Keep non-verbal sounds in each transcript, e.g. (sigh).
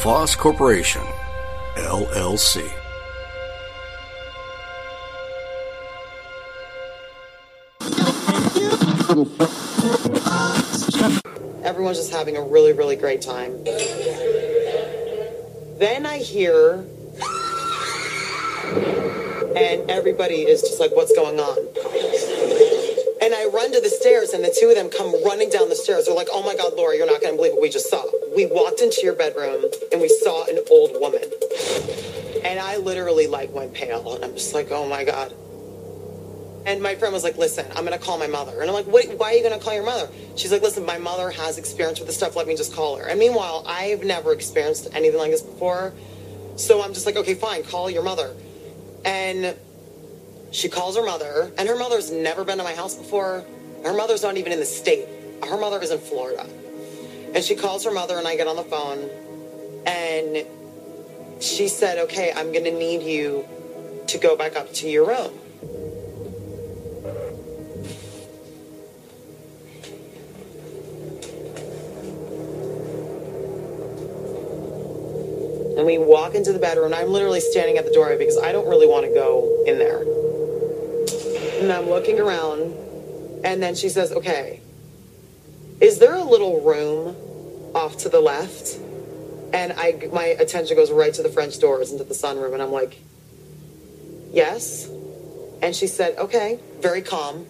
LaFosse Corporation, LLC. Everyone's just having a really, really great time. Then I hear, and everybody is just like, what's going on? And I run to the stairs, and the two of them come running down the stairs. They're like, oh my God, Laura, you're not going to believe what we just saw. We walked into your bedroom, and we saw an old woman. And I literally like went pale, and I'm just like, oh my God. And my friend was like, listen, I'm going to call my mother. And I'm like, Wait, why are you going to call your mother? She's like, listen, my mother has experience with this stuff. Let me just call her. And meanwhile, I've never experienced anything like this before. So I'm just like, okay, fine, call your mother. And she calls her mother, and her mother's never been to my house before. Her mother's not even in the state. Her mother is in Florida. And she calls her mother, and I get on the phone, and she said, okay, I'm going to need you to go back up to your room. And we walk into the bedroom, and I'm literally standing at the doorway because I don't really want to go in there. And I'm looking around, and then she says, Okay, is there a little room off to the left? And I, my attention goes right to the French doors into the sunroom, and I'm like, Yes. And she said, Okay, very calm.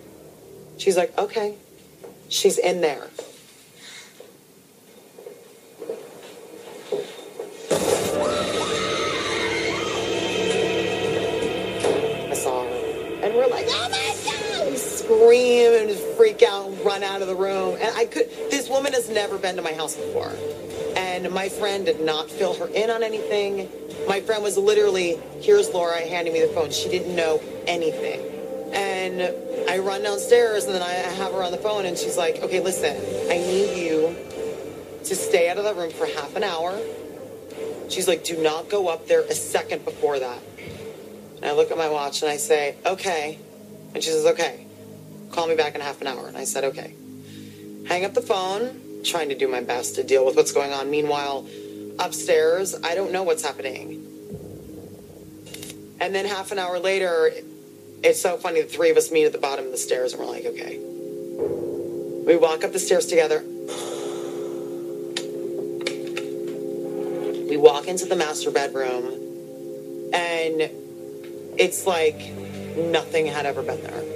She's like, Okay, she's in there. Freak out run out of the room. And I could, this woman has never been to my house before. And my friend did not fill her in on anything. My friend was literally, here's Laura handing me the phone. She didn't know anything. And I run downstairs and then I have her on the phone and she's like, okay, listen, I need you to stay out of the room for half an hour. She's like, do not go up there a second before that. And I look at my watch and I say, okay. And she says, okay, call me back in half an hour. And I said, okay. Hang up the phone, trying to do my best to deal with what's going on. Meanwhile, upstairs, I don't know what's happening. And then half an hour later, it's so funny, the three of us meet at the bottom of the stairs and we're like, okay. We walk up the stairs together. We walk into the master bedroom and it's like nothing had ever been there.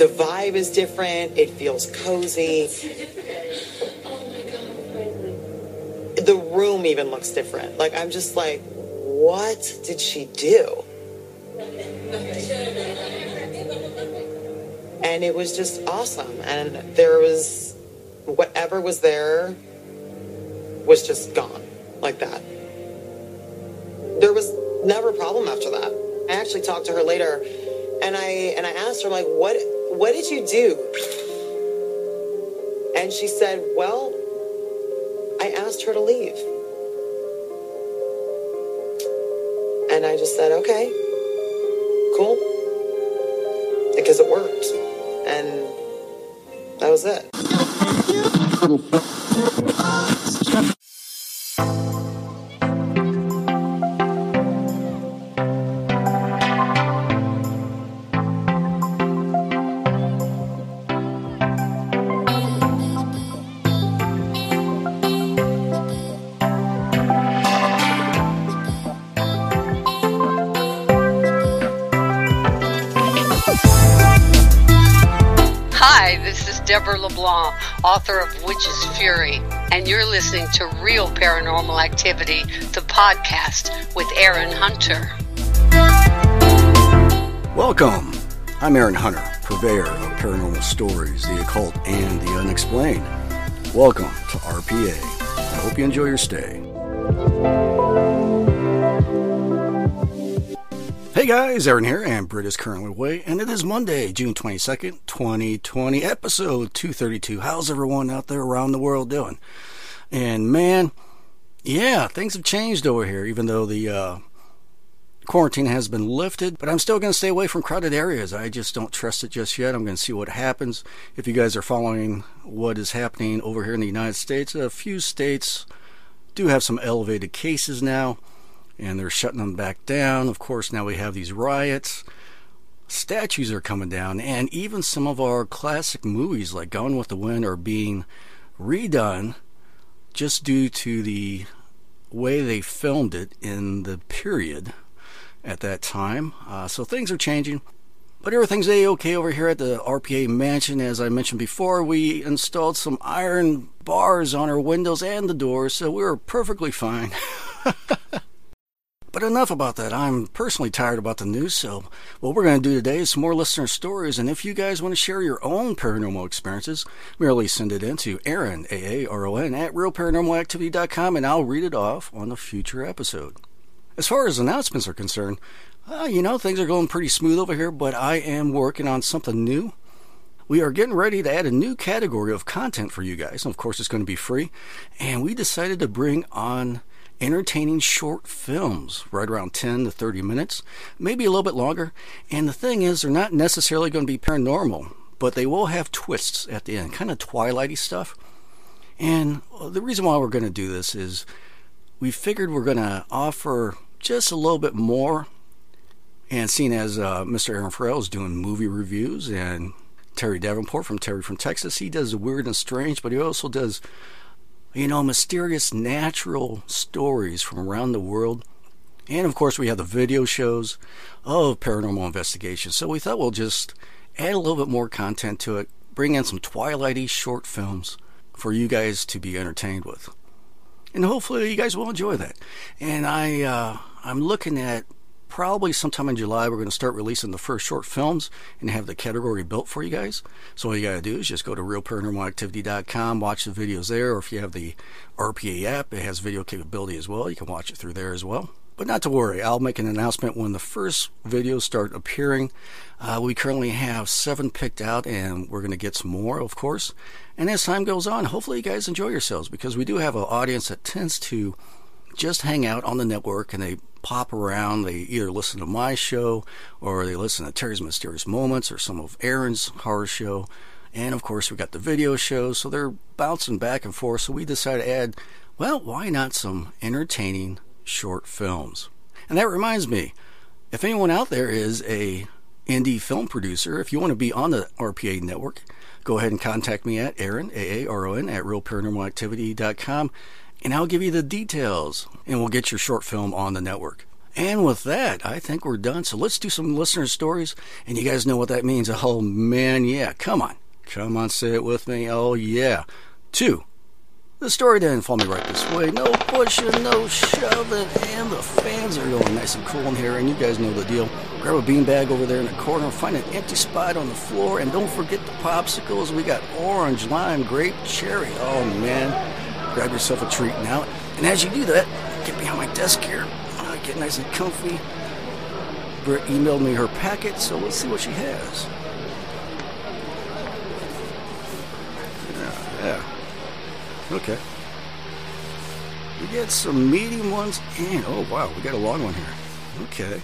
The vibe is different. It feels cozy. The room even looks different. Like I'm just like, what did she do? And it was just awesome. And there was whatever was there was just gone like that. There was never a problem after that. I actually talked to her later and I and I asked her like what what did you do? And she said, "Well, I asked her to leave." And I just said, "Okay. Cool." Because it worked. And that was it. Deborah LeBlanc, author of Witch's Fury, and you're listening to Real Paranormal Activity, the podcast with Aaron Hunter. Welcome. I'm Aaron Hunter, purveyor of paranormal stories, the occult, and the unexplained. Welcome to RPA, I hope you enjoy your stay. Hey guys, Aaron here, and Britt is currently away, and it is Monday, June 22nd, 2020, episode 232. How's everyone out there around the world doing? And man, yeah, things have changed over here, even though the uh, quarantine has been lifted, but I'm still going to stay away from crowded areas. I just don't trust it just yet. I'm going to see what happens. If you guys are following what is happening over here in the United States, a few states do have some elevated cases now and they're shutting them back down. Of course, now we have these riots. Statues are coming down, and even some of our classic movies like Gone with the Wind are being redone just due to the way they filmed it in the period at that time. Uh, so things are changing. But everything's a-okay over here at the RPA mansion. As I mentioned before, we installed some iron bars on our windows and the doors, so we were perfectly fine. (laughs) But enough about that. I'm personally tired about the news, so what we're going to do today is some more listener stories. And if you guys want to share your own paranormal experiences, merely send it in to Aaron, A-A-R-O-N, at realparanormalactivity.com, and I'll read it off on a future episode. As far as announcements are concerned, uh, you know, things are going pretty smooth over here, but I am working on something new. We are getting ready to add a new category of content for you guys. And of course, it's going to be free. And we decided to bring on entertaining short films, right around 10 to 30 minutes, maybe a little bit longer. And the thing is, they're not necessarily going to be paranormal, but they will have twists at the end, kind of twilighty stuff. And the reason why we're going to do this is we figured we're going to offer just a little bit more. And seeing as uh, Mr. Aaron Frale is doing movie reviews and Terry Davenport from Terry from Texas, he does weird and strange, but he also does you know, mysterious natural stories from around the world. And of course, we have the video shows of paranormal investigations. So we thought we'll just add a little bit more content to it, bring in some twilighty short films for you guys to be entertained with. And hopefully you guys will enjoy that. And I uh, I'm looking at probably sometime in July, we're going to start releasing the first short films and have the category built for you guys. So all you got to do is just go to realparanormalactivity.com, watch the videos there, or if you have the RPA app, it has video capability as well. You can watch it through there as well. But not to worry, I'll make an announcement when the first videos start appearing. Uh, we currently have seven picked out, and we're going to get some more, of course. And as time goes on, hopefully you guys enjoy yourselves because we do have an audience that tends to just hang out on the network and they pop around. They either listen to my show or they listen to Terry's Mysterious Moments or some of Aaron's horror show. And of course, we got the video shows, so they're bouncing back and forth. So we decided to add, well, why not some entertaining short films? And that reminds me, if anyone out there is a indie film producer, if you want to be on the RPA network, go ahead and contact me at Aaron, A-A-R-O-N, at realparanormalactivity.com and I'll give you the details, and we'll get your short film on the network. And with that, I think we're done. So let's do some listener stories, and you guys know what that means. Oh man, yeah, come on. Come on, say it with me. Oh yeah. Two. The story didn't fall me right this way. No pushing, no shoving, and the fans are going nice and cool in here, and you guys know the deal. Grab a beanbag over there in the corner, find an empty spot on the floor, and don't forget the popsicles. We got orange, lime, grape, cherry. Oh man, grab yourself a treat now. And as you do that, get behind my desk here. Uh, get nice and comfy. Britt emailed me her packet, so let's see what she has. Yeah, yeah. Okay. We get some medium ones and oh wow, we got a long one here. Okay.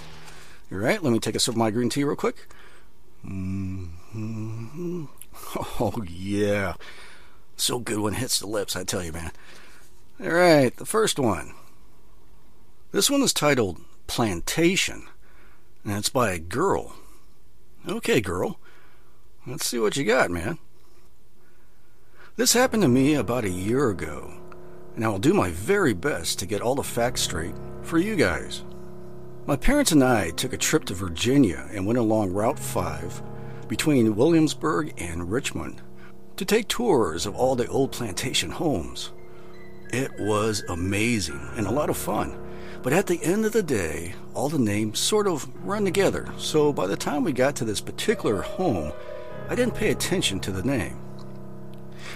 All right, let me take a sip of my green tea real quick. Mm-hmm. (laughs) Oh yeah. So good when it hits the lips, I tell you, man. All right, the first one. This one is titled Plantation, and it's by a girl. Okay, girl. Let's see what you got, man. This happened to me about a year ago, and I will do my very best to get all the facts straight for you guys. My parents and I took a trip to Virginia and went along Route 5 between Williamsburg and Richmond to take tours of all the old plantation homes. It was amazing and a lot of fun. But at the end of the day, all the names sort of run together. So by the time we got to this particular home, I didn't pay attention to the name.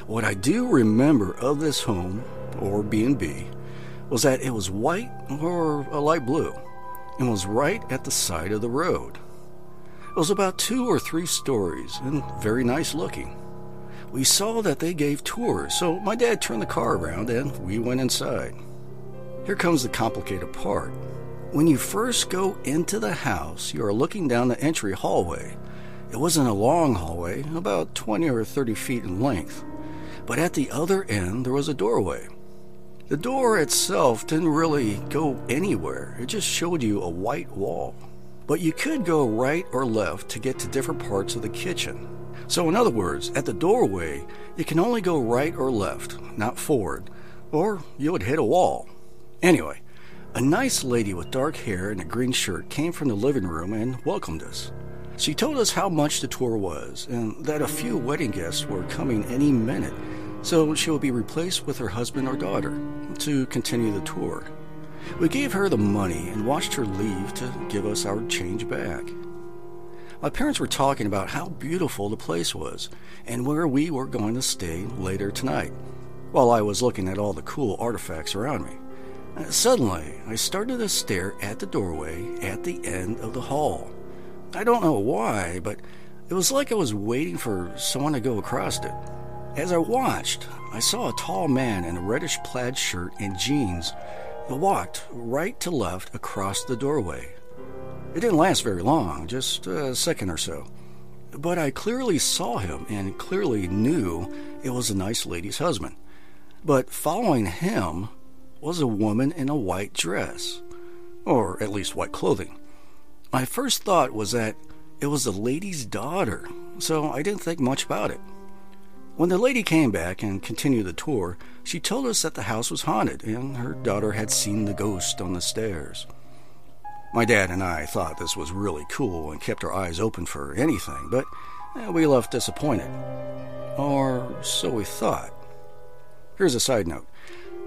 What I do remember of this home, or B&B, was that it was white or a light blue and was right at the side of the road. It was about two or three stories and very nice looking. We saw that they gave tours, so my dad turned the car around and we went inside. Here comes the complicated part. When you first go into the house, you are looking down the entry hallway. It wasn't a long hallway, about 20 or 30 feet in length, but at the other end there was a doorway. The door itself didn't really go anywhere, it just showed you a white wall. But you could go right or left to get to different parts of the kitchen. So, in other words, at the doorway, you can only go right or left, not forward, or you would hit a wall. Anyway, a nice lady with dark hair and a green shirt came from the living room and welcomed us. She told us how much the tour was and that a few wedding guests were coming any minute so she would be replaced with her husband or daughter to continue the tour. We gave her the money and watched her leave to give us our change back. My parents were talking about how beautiful the place was and where we were going to stay later tonight, while I was looking at all the cool artifacts around me. Uh, suddenly, I started to stare at the doorway at the end of the hall. I don't know why, but it was like I was waiting for someone to go across it. As I watched, I saw a tall man in a reddish plaid shirt and jeans walked right to left across the doorway. It didn't last very long, just a second or so. But I clearly saw him and clearly knew it was a nice lady's husband. But following him was a woman in a white dress, or at least white clothing. My first thought was that it was the lady's daughter, so I didn't think much about it. When the lady came back and continued the tour, she told us that the house was haunted and her daughter had seen the ghost on the stairs. My dad and I thought this was really cool and kept our eyes open for anything, but eh, we left disappointed. Or so we thought. Here's a side note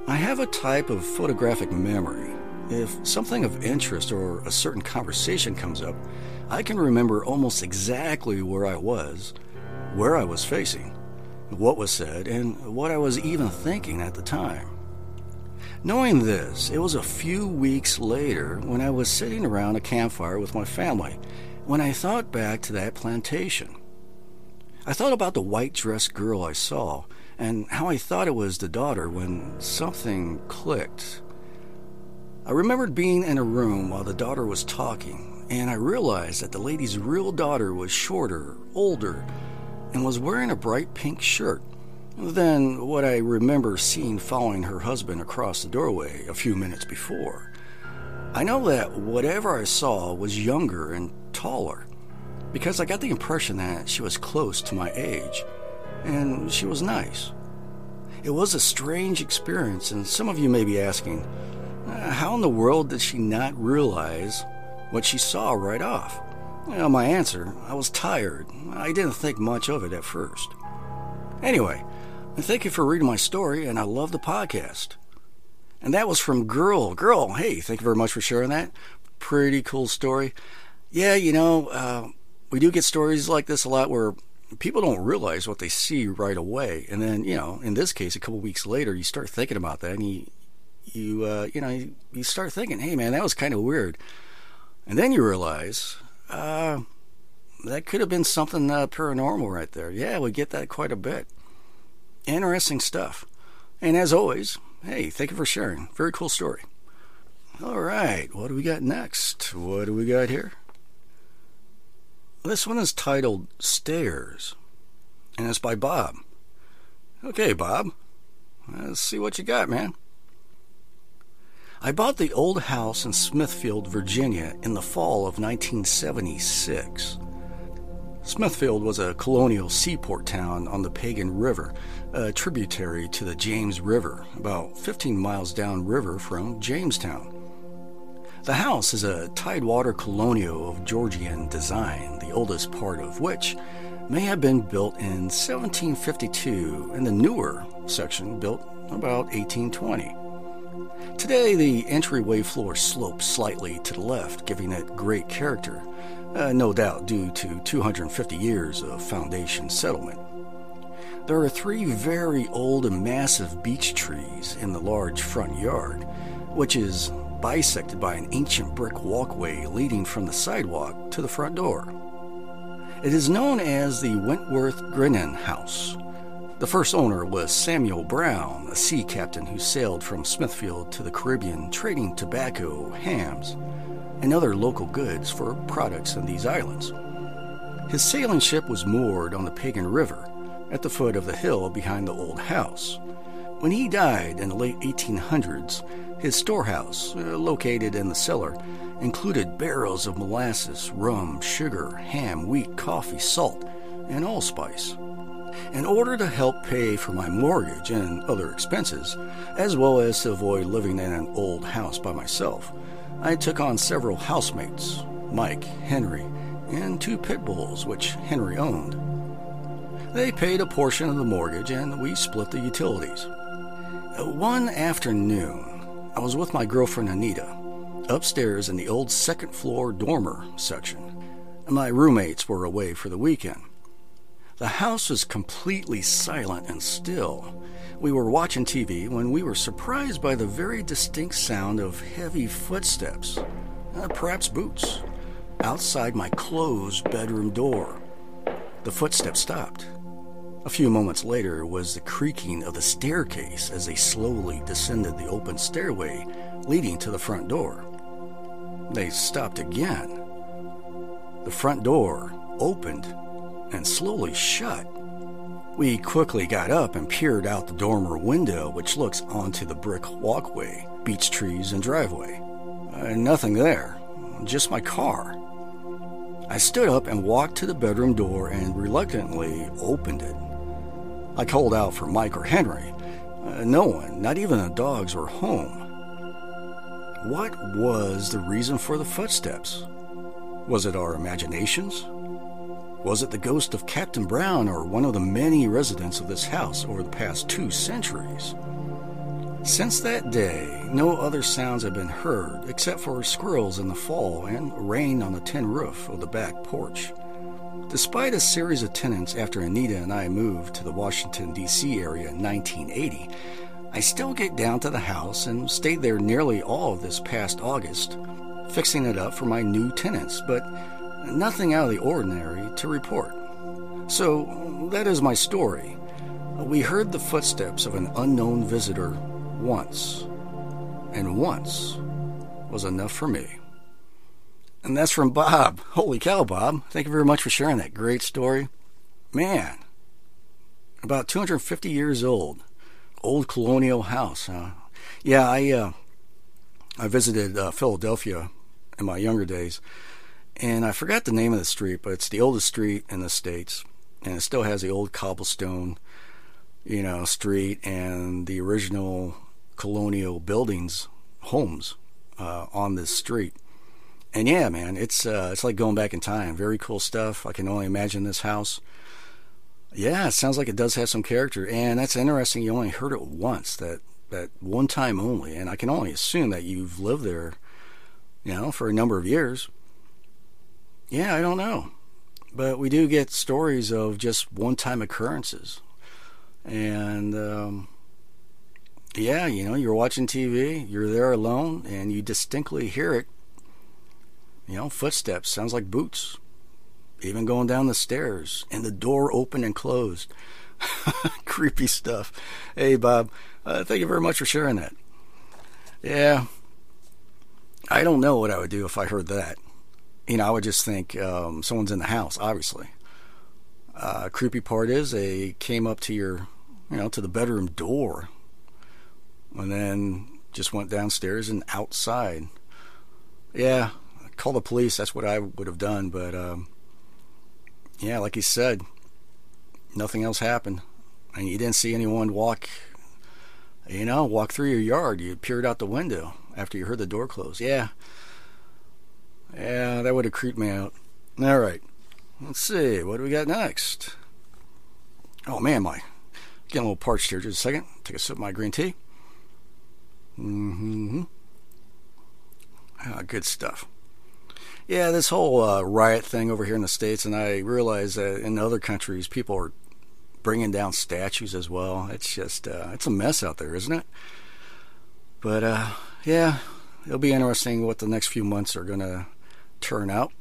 I have a type of photographic memory. If something of interest or a certain conversation comes up, I can remember almost exactly where I was, where I was facing, what was said, and what I was even thinking at the time. Knowing this, it was a few weeks later when I was sitting around a campfire with my family when I thought back to that plantation. I thought about the white dressed girl I saw and how I thought it was the daughter when something clicked. I remembered being in a room while the daughter was talking, and I realized that the lady's real daughter was shorter, older, and was wearing a bright pink shirt than what I remember seeing following her husband across the doorway a few minutes before. I know that whatever I saw was younger and taller because I got the impression that she was close to my age and she was nice. It was a strange experience, and some of you may be asking, uh, how in the world did she not realize what she saw right off? Well, my answer I was tired. I didn't think much of it at first. Anyway, thank you for reading my story, and I love the podcast. And that was from Girl. Girl, hey, thank you very much for sharing that. Pretty cool story. Yeah, you know, uh, we do get stories like this a lot where people don't realize what they see right away. And then, you know, in this case, a couple weeks later, you start thinking about that and you, you, uh, you know, you, you start thinking, hey, man, that was kind of weird. And then you realize, uh, that could have been something uh, paranormal right there. Yeah, we get that quite a bit. Interesting stuff. And as always, hey, thank you for sharing. Very cool story. All right, what do we got next? What do we got here? This one is titled Stairs, and it's by Bob. Okay, Bob, let's see what you got, man. I bought the old house in Smithfield, Virginia in the fall of 1976. Smithfield was a colonial seaport town on the Pagan River, a tributary to the James River, about 15 miles downriver from Jamestown. The house is a tidewater colonial of Georgian design, the oldest part of which may have been built in 1752 and the newer section built about 1820. Today, the entryway floor slopes slightly to the left, giving it great character, uh, no doubt due to 250 years of foundation settlement. There are three very old and massive beech trees in the large front yard, which is bisected by an ancient brick walkway leading from the sidewalk to the front door. It is known as the Wentworth Grinnan House. The first owner was Samuel Brown, a sea captain who sailed from Smithfield to the Caribbean trading tobacco, hams, and other local goods for products in these islands. His sailing ship was moored on the Pagan River at the foot of the hill behind the old house. When he died in the late 1800s, his storehouse, uh, located in the cellar, included barrels of molasses, rum, sugar, ham, wheat, coffee, salt, and allspice. In order to help pay for my mortgage and other expenses, as well as to avoid living in an old house by myself, I took on several housemates Mike, Henry, and two pit bulls, which Henry owned. They paid a portion of the mortgage and we split the utilities. One afternoon, I was with my girlfriend Anita upstairs in the old second floor dormer section. My roommates were away for the weekend. The house was completely silent and still. We were watching TV when we were surprised by the very distinct sound of heavy footsteps, uh, perhaps boots, outside my closed bedroom door. The footsteps stopped. A few moments later was the creaking of the staircase as they slowly descended the open stairway leading to the front door. They stopped again. The front door opened and slowly shut. We quickly got up and peered out the dormer window, which looks onto the brick walkway, beech trees, and driveway. Uh, nothing there, just my car. I stood up and walked to the bedroom door and reluctantly opened it. I called out for Mike or Henry. Uh, no one, not even the dogs, were home. What was the reason for the footsteps? Was it our imaginations? Was it the ghost of Captain Brown or one of the many residents of this house over the past two centuries? Since that day, no other sounds have been heard except for squirrels in the fall and rain on the tin roof of the back porch. Despite a series of tenants after Anita and I moved to the Washington, D.C. area in 1980, I still get down to the house and stayed there nearly all of this past August, fixing it up for my new tenants, but nothing out of the ordinary to report. So, that is my story. We heard the footsteps of an unknown visitor once, and once was enough for me. And that's from Bob. (laughs) Holy cow, Bob. Thank you very much for sharing that great story. Man, about 250 years old. Old colonial house, huh? Yeah, I uh, I visited uh, Philadelphia in my younger days, and I forgot the name of the street, but it's the oldest street in the states, and it still has the old cobblestone, you know, street and the original colonial buildings, homes uh, on this street. And yeah, man, it's uh, it's like going back in time. Very cool stuff. I can only imagine this house. Yeah, it sounds like it does have some character, and that's interesting. You only heard it once, that that one time only, and I can only assume that you've lived there, you know, for a number of years. Yeah, I don't know, but we do get stories of just one-time occurrences, and um, yeah, you know, you're watching TV, you're there alone, and you distinctly hear it. You know, footsteps, sounds like boots, even going down the stairs, and the door open and closed. (laughs) Creepy stuff. Hey, Bob, uh, thank you very much for sharing that. Yeah, I don't know what I would do if I heard that. You know, I would just think um, someone's in the house, obviously. Uh, creepy part is they came up to your, you know, to the bedroom door and then just went downstairs and outside. Yeah, call the police. That's what I would have done. But um, yeah, like he said, nothing else happened, and you didn't see anyone walk. You know, walk through your yard. You peered out the window after you heard the door close. Yeah, yeah, that would have creeped me out. All right, let's see. What do we got next? Oh man, my getting a little parched here. Just a second. Take a sip of my green tea. Mm-hmm. Ah, good stuff. Yeah, this whole uh, riot thing over here in the states, and I realize that in other countries, people are bringing down statues as well. It's just, uh, it's a mess out there, isn't it? But, uh, yeah, it'll be interesting what the next few months are going to turn out.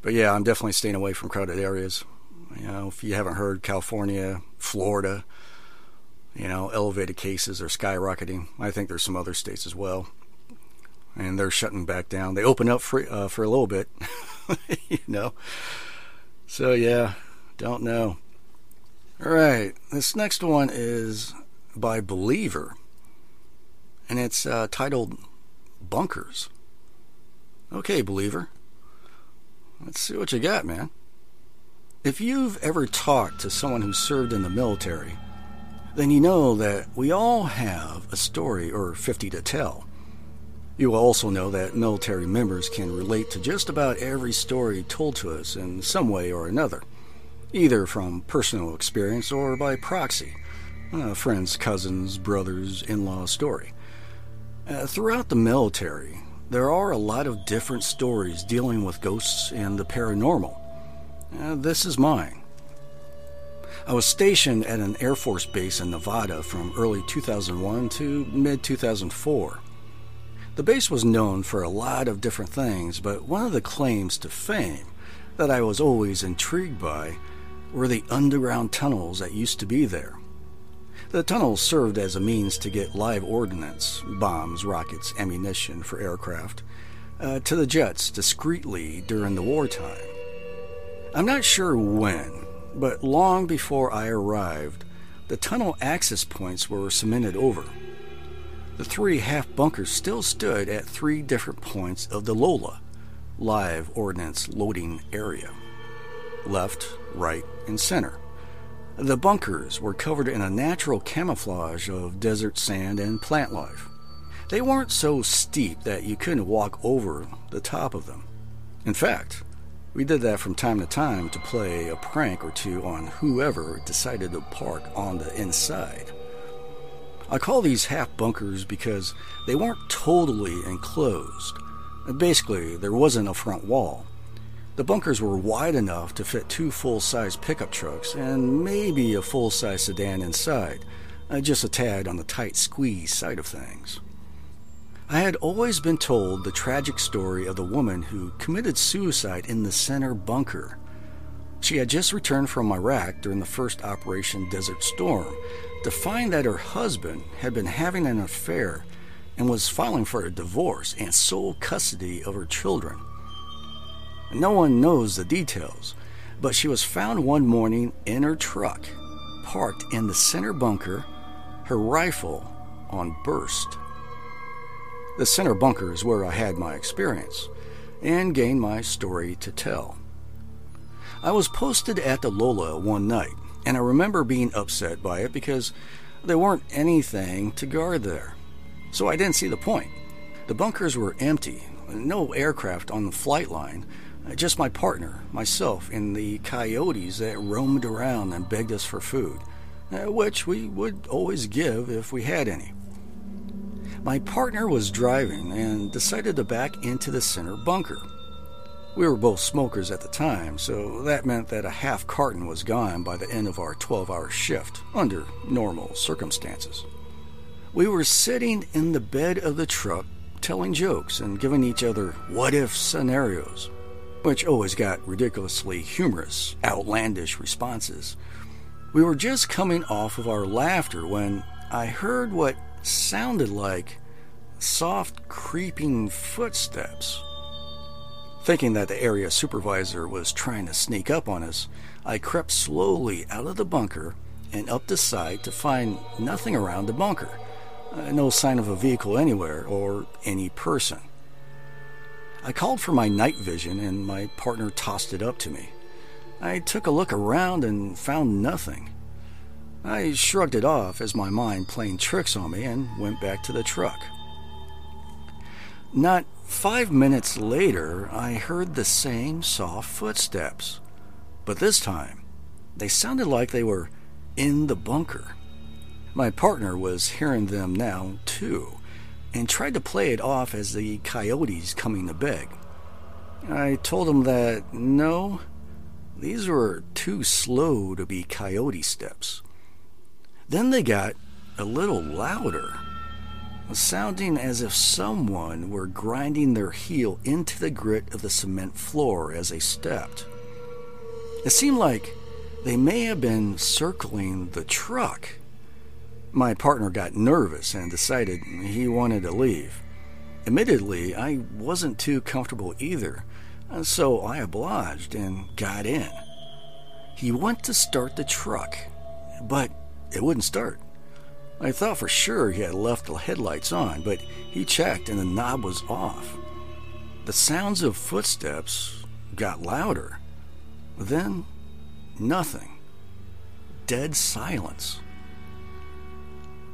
But yeah, I'm definitely staying away from crowded areas. You know, if you haven't heard, California, Florida, you know, elevated cases are skyrocketing. I think there's some other states as well. And they're shutting back down. They open up for, uh, for a little bit, (laughs) you know. So yeah, don't know. All right, this next one is by Believer, and it's uh, titled Bunkers. Okay, Believer, let's see what you got, man. If you've ever talked to someone who served in the military, then you know that we all have a story or 50 to tell. You will also know that military members can relate to just about every story told to us in some way or another, either from personal experience or by proxy, a friend's, cousin's, brother's, in law's story. Uh, throughout the military, there are a lot of different stories dealing with ghosts and the paranormal. Uh, this is mine. I was stationed at an Air Force base in Nevada from early 2001 to mid 2004. The base was known for a lot of different things, but one of the claims to fame that I was always intrigued by were the underground tunnels that used to be there. The tunnels served as a means to get live ordnance, bombs, rockets, ammunition for aircraft, uh, to the jets discreetly during the wartime. I'm not sure when, but long before I arrived, the tunnel access points were cemented over. The three half bunkers still stood at three different points of the Lola, live ordnance loading area left, right, and center. The bunkers were covered in a natural camouflage of desert sand and plant life. They weren't so steep that you couldn't walk over the top of them. In fact, we did that from time to time to play a prank or two on whoever decided to park on the inside. I call these half bunkers because they weren't totally enclosed. Basically, there wasn't a front wall. The bunkers were wide enough to fit two full size pickup trucks and maybe a full size sedan inside, uh, just a tad on the tight squeeze side of things. I had always been told the tragic story of the woman who committed suicide in the center bunker. She had just returned from Iraq during the first Operation Desert Storm to find that her husband had been having an affair and was filing for a divorce and sole custody of her children. No one knows the details, but she was found one morning in her truck, parked in the center bunker, her rifle on burst. The center bunker is where I had my experience and gained my story to tell. I was posted at the Lola one night and I remember being upset by it because there weren't anything to guard there. So I didn't see the point. The bunkers were empty, no aircraft on the flight line, just my partner, myself, and the coyotes that roamed around and begged us for food, uh, which we would always give if we had any. My partner was driving and decided to back into the center bunker. We were both smokers at the time, so that meant that a half carton was gone by the end of our 12 hour shift, under normal circumstances. We were sitting in the bed of the truck telling jokes and giving each other what if scenarios, which always got ridiculously humorous, outlandish responses. We were just coming off of our laughter when I heard what sounded like soft, creeping footsteps. Thinking that the area supervisor was trying to sneak up on us, I crept slowly out of the bunker and up the side to find nothing around the bunker. Uh, no sign of a vehicle anywhere or any person. I called for my night vision and my partner tossed it up to me. I took a look around and found nothing. I shrugged it off as my mind playing tricks on me and went back to the truck. Not five minutes later, I heard the same soft footsteps, but this time they sounded like they were in the bunker. My partner was hearing them now, too, and tried to play it off as the coyotes coming to beg. I told him that no, these were too slow to be coyote steps. Then they got a little louder, sounding as if someone were grinding their heel into the grit of the cement floor as they stepped. It seemed like they may have been circling the truck. My partner got nervous and decided he wanted to leave. Admittedly, I wasn't too comfortable either, so I obliged and got in. He went to start the truck, but it wouldn't start. I thought for sure he had left the headlights on, but he checked and the knob was off. The sounds of footsteps got louder. Then, nothing. Dead silence.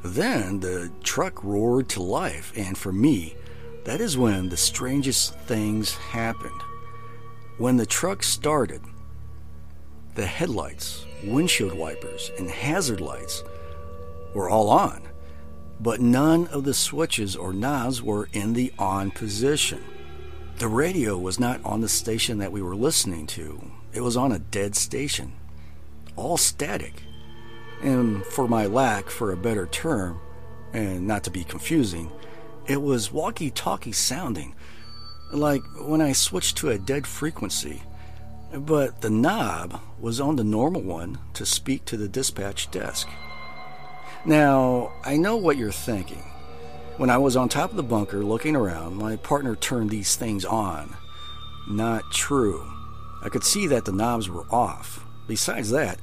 Then the truck roared to life, and for me, that is when the strangest things happened. When the truck started, the headlights, windshield wipers, and hazard lights were all on, but none of the switches or knobs were in the on position. The radio was not on the station that we were listening to, it was on a dead station, all static. And for my lack for a better term, and not to be confusing, it was walkie talkie sounding, like when I switched to a dead frequency. But the knob was on the normal one to speak to the dispatch desk. Now, I know what you're thinking. When I was on top of the bunker looking around, my partner turned these things on. Not true. I could see that the knobs were off. Besides that,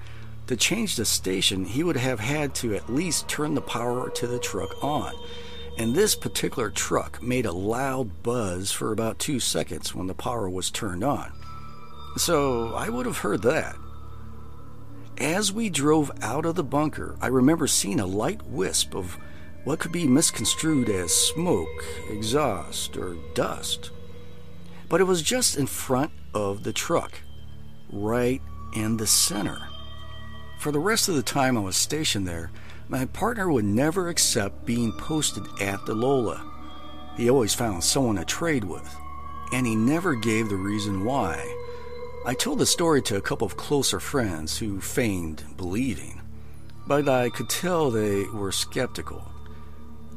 to change the station, he would have had to at least turn the power to the truck on. And this particular truck made a loud buzz for about two seconds when the power was turned on. So I would have heard that. As we drove out of the bunker, I remember seeing a light wisp of what could be misconstrued as smoke, exhaust, or dust. But it was just in front of the truck, right in the center. For the rest of the time I was stationed there, my partner would never accept being posted at the Lola. He always found someone to trade with, and he never gave the reason why. I told the story to a couple of closer friends who feigned believing, but I could tell they were skeptical.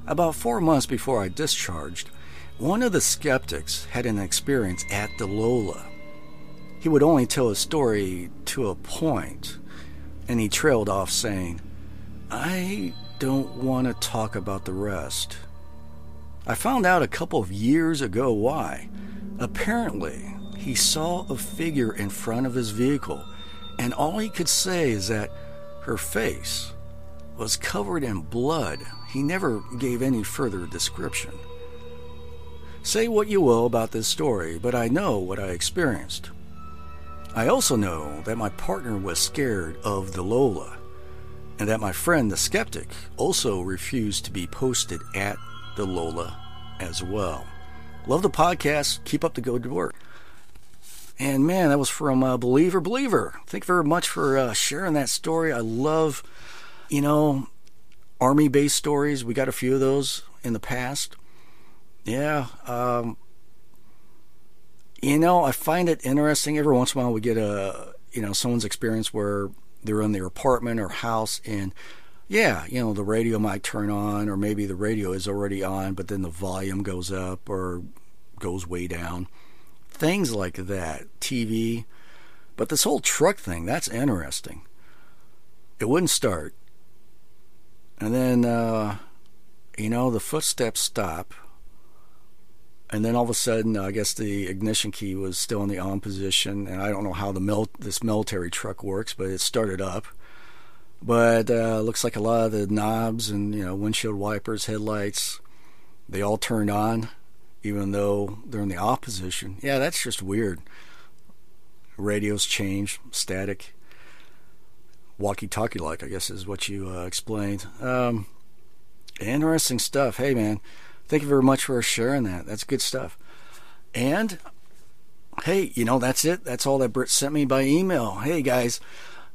About four months before I discharged, one of the skeptics had an experience at the Lola. He would only tell a story to a point, and he trailed off saying, I don't want to talk about the rest. I found out a couple of years ago why. Apparently, he saw a figure in front of his vehicle, and all he could say is that her face was covered in blood. He never gave any further description. Say what you will about this story, but I know what I experienced. I also know that my partner was scared of the Lola, and that my friend the skeptic also refused to be posted at the Lola as well. Love the podcast. Keep up the good work. And man, that was from uh, Believer Believer. Thank you very much for uh, sharing that story. I love, you know, army based stories. We got a few of those in the past. Yeah. Um, you know, I find it interesting. Every once in a while, we get a, you know, someone's experience where they're in their apartment or house and yeah, you know, the radio might turn on, or maybe the radio is already on, but then the volume goes up or goes way down things like that, TV. But this whole truck thing, that's interesting. It wouldn't start. And then, uh, you know, the footsteps stop. And then all of a sudden, I guess the ignition key was still in the on position. And I don't know how the mil- this military truck works, but it started up. But uh, looks like a lot of the knobs and, you know, windshield wipers, headlights, they all turned on even though they're in the opposition. Yeah, that's just weird. Radios change, static, walkie-talkie like, I guess is what you uh, explained. Um, interesting stuff. Hey, man, thank you very much for sharing that. That's good stuff. And hey, you know that's it. That's all that Britt sent me by email. Hey, guys.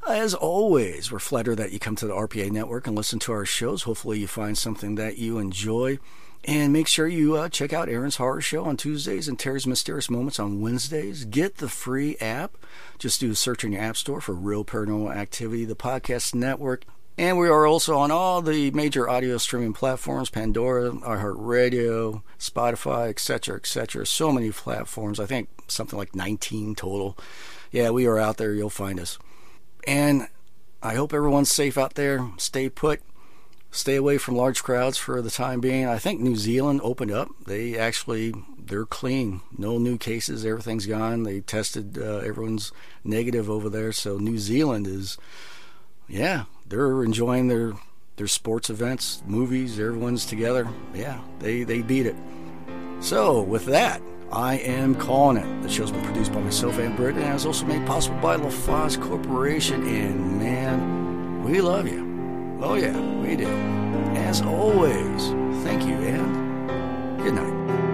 As always, we're flattered that you come to the RPA network and listen to our shows. Hopefully, you find something that you enjoy. And make sure you uh, check out Aaron's Horror Show on Tuesdays and Terry's Mysterious Moments on Wednesdays. Get the free app. Just do a search in your app store for Real Paranormal Activity, the podcast network. And we are also on all the major audio streaming platforms Pandora, iHeartRadio, Spotify, etc., etc. So many platforms. I think something like 19 total. Yeah, we are out there. You'll find us. And I hope everyone's safe out there. Stay put. Stay away from large crowds for the time being. I think New Zealand opened up. They actually they're clean. No new cases. Everything's gone. They tested uh, everyone's negative over there. So New Zealand is yeah, they're enjoying their their sports events, movies, everyone's together. Yeah, they, they beat it. So, with that, I am calling it. The show's been produced by myself and Britt, and it's also made possible by LaFosse Corporation. And man, we love you. Oh, yeah, we do. As always, thank you and good night.